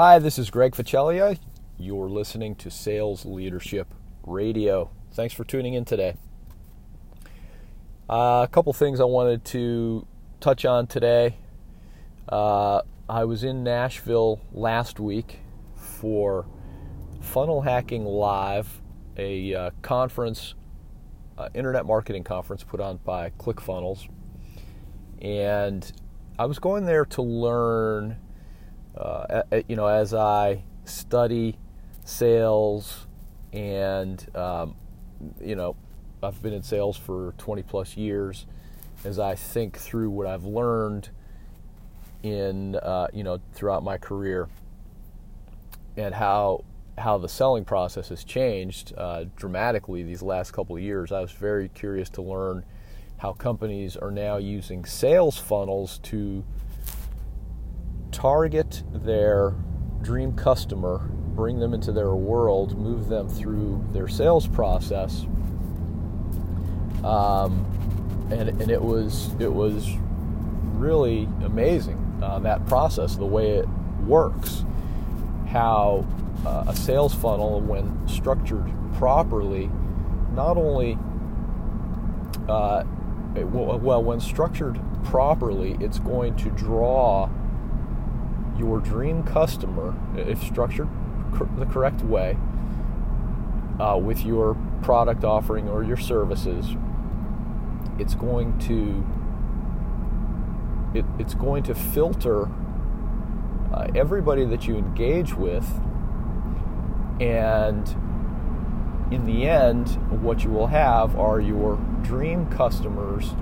Hi, this is Greg Ficelia. You're listening to Sales Leadership Radio. Thanks for tuning in today. Uh, a couple things I wanted to touch on today. Uh, I was in Nashville last week for Funnel Hacking Live, a uh, conference, uh, internet marketing conference put on by ClickFunnels. And I was going there to learn, uh, you know, as I study sales and, um, you know, I've been in sales for 20 plus years. As I think through what I've learned in, uh, you know, throughout my career and how how the selling process has changed uh, dramatically these last couple of years. I was very curious to learn how companies are now using sales funnels to target their dream customer, bring them into their world, move them through their sales process. Um, and, and it was it was really amazing uh, that process, the way it works, how uh, a sales funnel, when structured properly, not only uh, well, when structured properly, it's going to draw your dream customer, if structured the correct way, uh, with your product offering or your services. It's going to it, it's going to filter uh, everybody that you engage with and in the end, what you will have are your dream customers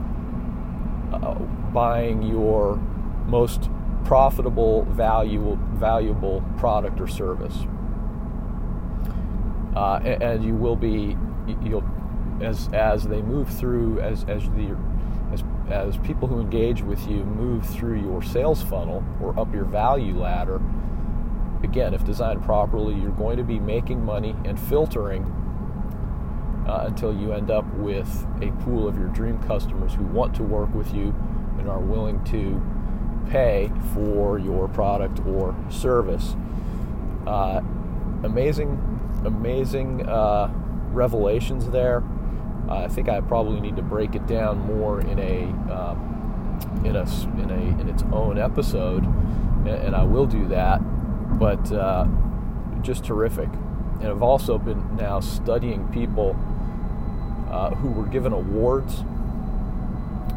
uh, buying your most profitable, valuable, valuable product or service. Uh, and, and, you will be, you'll, as as they move through, as as the as, as people who engage with you move through your sales funnel or up your value ladder, again, if designed properly, you're going to be making money and filtering uh, until you end up with a pool of your dream customers who want to work with you and are willing to pay for your product or service. Uh, amazing, amazing uh, revelations there. I think I probably need to break it down more in a um, in a in a in its own episode, and, and I will do that. But uh, just terrific. And I've also been now studying people uh, who were given awards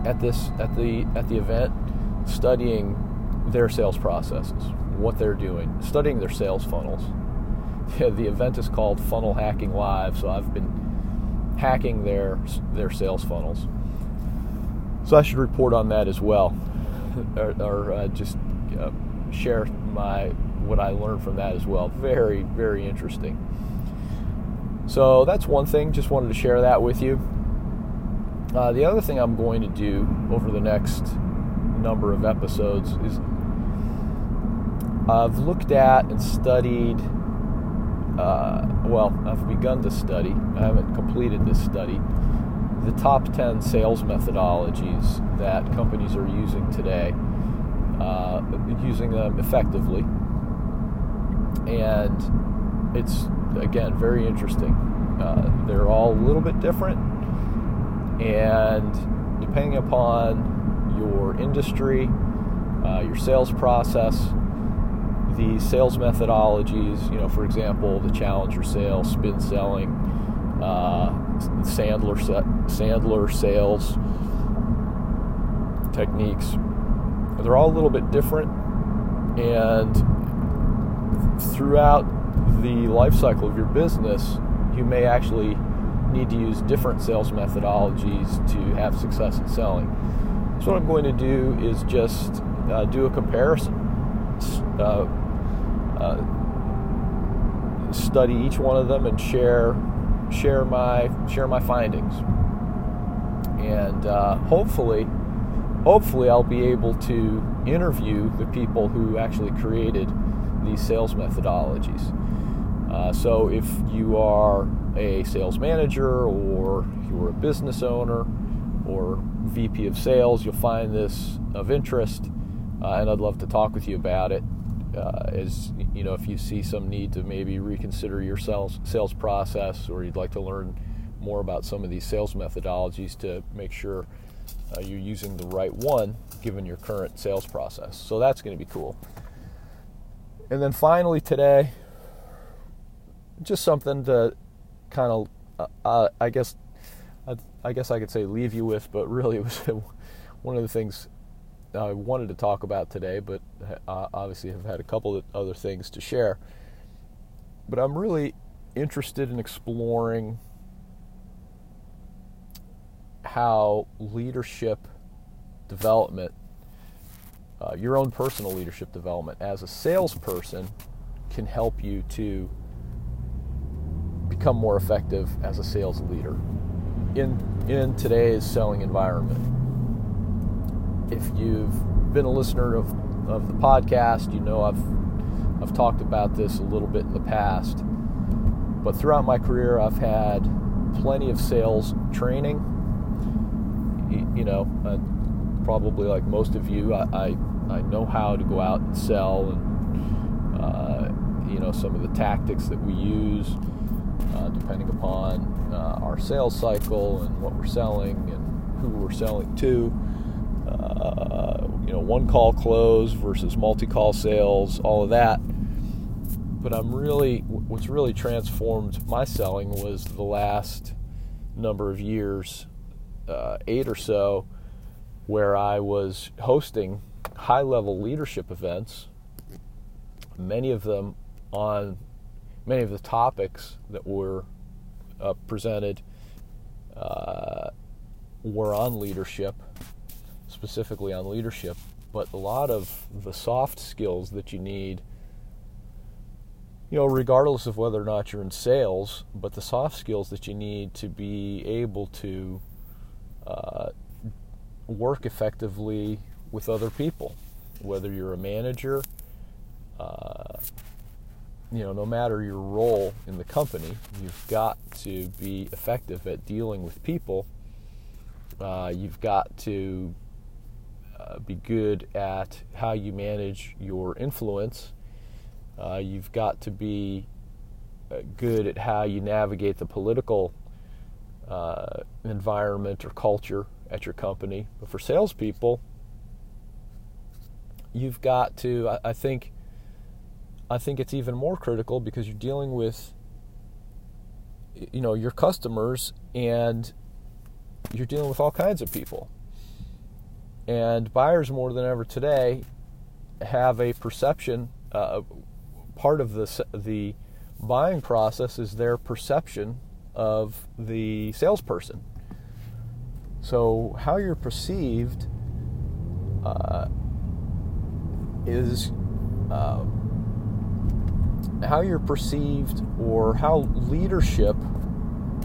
at this at the at the event, studying their sales processes, what they're doing, studying their sales funnels. the event is called Funnel Hacking Live, so I've been hacking their their sales funnels. So I should report on that as well, or, or uh, just uh, share my what I learned from that as well. Very very interesting. So that's one thing. Just wanted to share that with you. Uh, the other thing I'm going to do over the next number of episodes is I've looked at and studied. Uh, well, I've begun to study. I haven't completed this study. The top 10 sales methodologies that companies are using today, uh, using them effectively. And it's again, very interesting. Uh, they're all a little bit different, and depending upon your industry, uh, your sales process, the sales methodologies, you know, for example, the challenger sale, spin selling, uh, Sandler Sandler sales techniques, they're all a little bit different, and throughout the life cycle of your business, you may actually need to use different sales methodologies to have success in selling. So, what I'm going to do is just uh, do a comparison, uh, uh, study each one of them, and share share my share my findings. And uh, hopefully, hopefully, I'll be able to interview the people who actually created these sales methodologies. Uh, so if you are a sales manager or you're a business owner or VP of sales, you'll find this of interest, uh, and I'd love to talk with you about it. uh, as you know, if you see some need to maybe reconsider your sales sales process, or you'd like to learn more about some of these sales methodologies to make sure uh, you're using the right one given your current sales process. So that's going to be cool. And then finally today, just something to kind of, uh, uh, I guess, I, guess I could say leave you with, but really it was one of the things I wanted to talk about today, but uh, obviously have had a couple of other things to share. But I'm really interested in exploring how leadership development, uh, your own personal leadership development as a salesperson, can help you to become more effective as a sales leader in in today's selling environment. If you've been a listener of, of the podcast, you know I've I've talked about this a little bit in the past. But throughout my career, I've had plenty of sales training you know, probably like most of you, I, I, I know how to go out and sell and, uh, you know, some of the tactics that we use uh, depending upon uh, our sales cycle and what we're selling and who we're selling to. Uh, you know, one call close versus multi call sales, all of that. But I'm really, what's really transformed my selling was the last number of years uh, eight or so where I was hosting high level leadership events, many of them on many of the topics that were uh, presented uh, were on leadership, specifically on leadership, but a lot of the soft skills that you need you know, regardless of whether or not you're in sales, but the soft skills that you need to be able to uh, work effectively with other people, whether you're a manager, uh, you know, no matter your role in the company, you've got to be effective at dealing with people. Uh, you've got to uh, be good at how you manage your influence. Uh, you've got to be uh, good at how you navigate the political uh, environment or culture at your company. But for salespeople, you've got to. I, I think. I think it's even more critical because you're dealing with, you know, your customers and you're dealing with all kinds of people. And buyers more than ever today have a perception. Uh, part of the the buying process is their perception of the salesperson. So, how you're perceived uh, is uh, how you're perceived, or how leadership,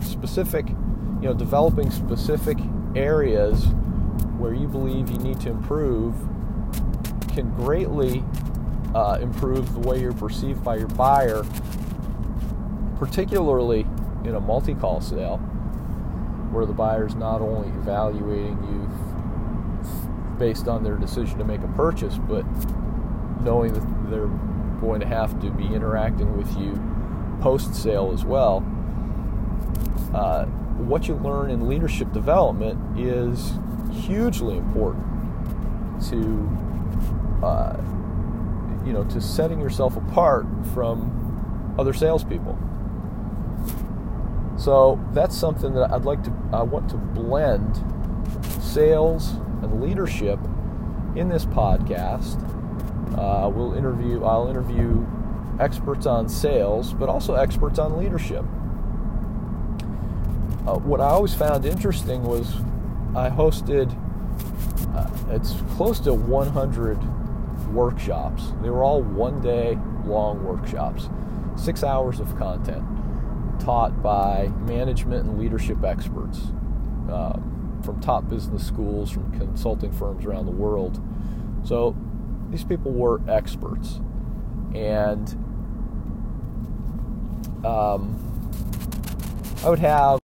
specific, you know, developing specific areas where you believe you need to improve, can greatly uh, improve the way you're perceived by your buyer, particularly in a multi-call sale where the buyer is not only evaluating you based on their decision to make a purchase, but knowing that they're going to have to be interacting with you post sale as well. Uh, what you learn in leadership development is hugely important to uh, you know to setting yourself apart from other salespeople. So that's something that I'd like to, I want to blend sales and leadership in this podcast. Uh, we'll interview, I'll interview experts on sales, but also experts on leadership. Uh, what I always found interesting was I hosted, uh, it's close to 100 workshops. They were all one day long workshops, six hours of content taught by management and leadership experts um, from top business schools, from consulting firms around the world. So these people were experts. And um, I would have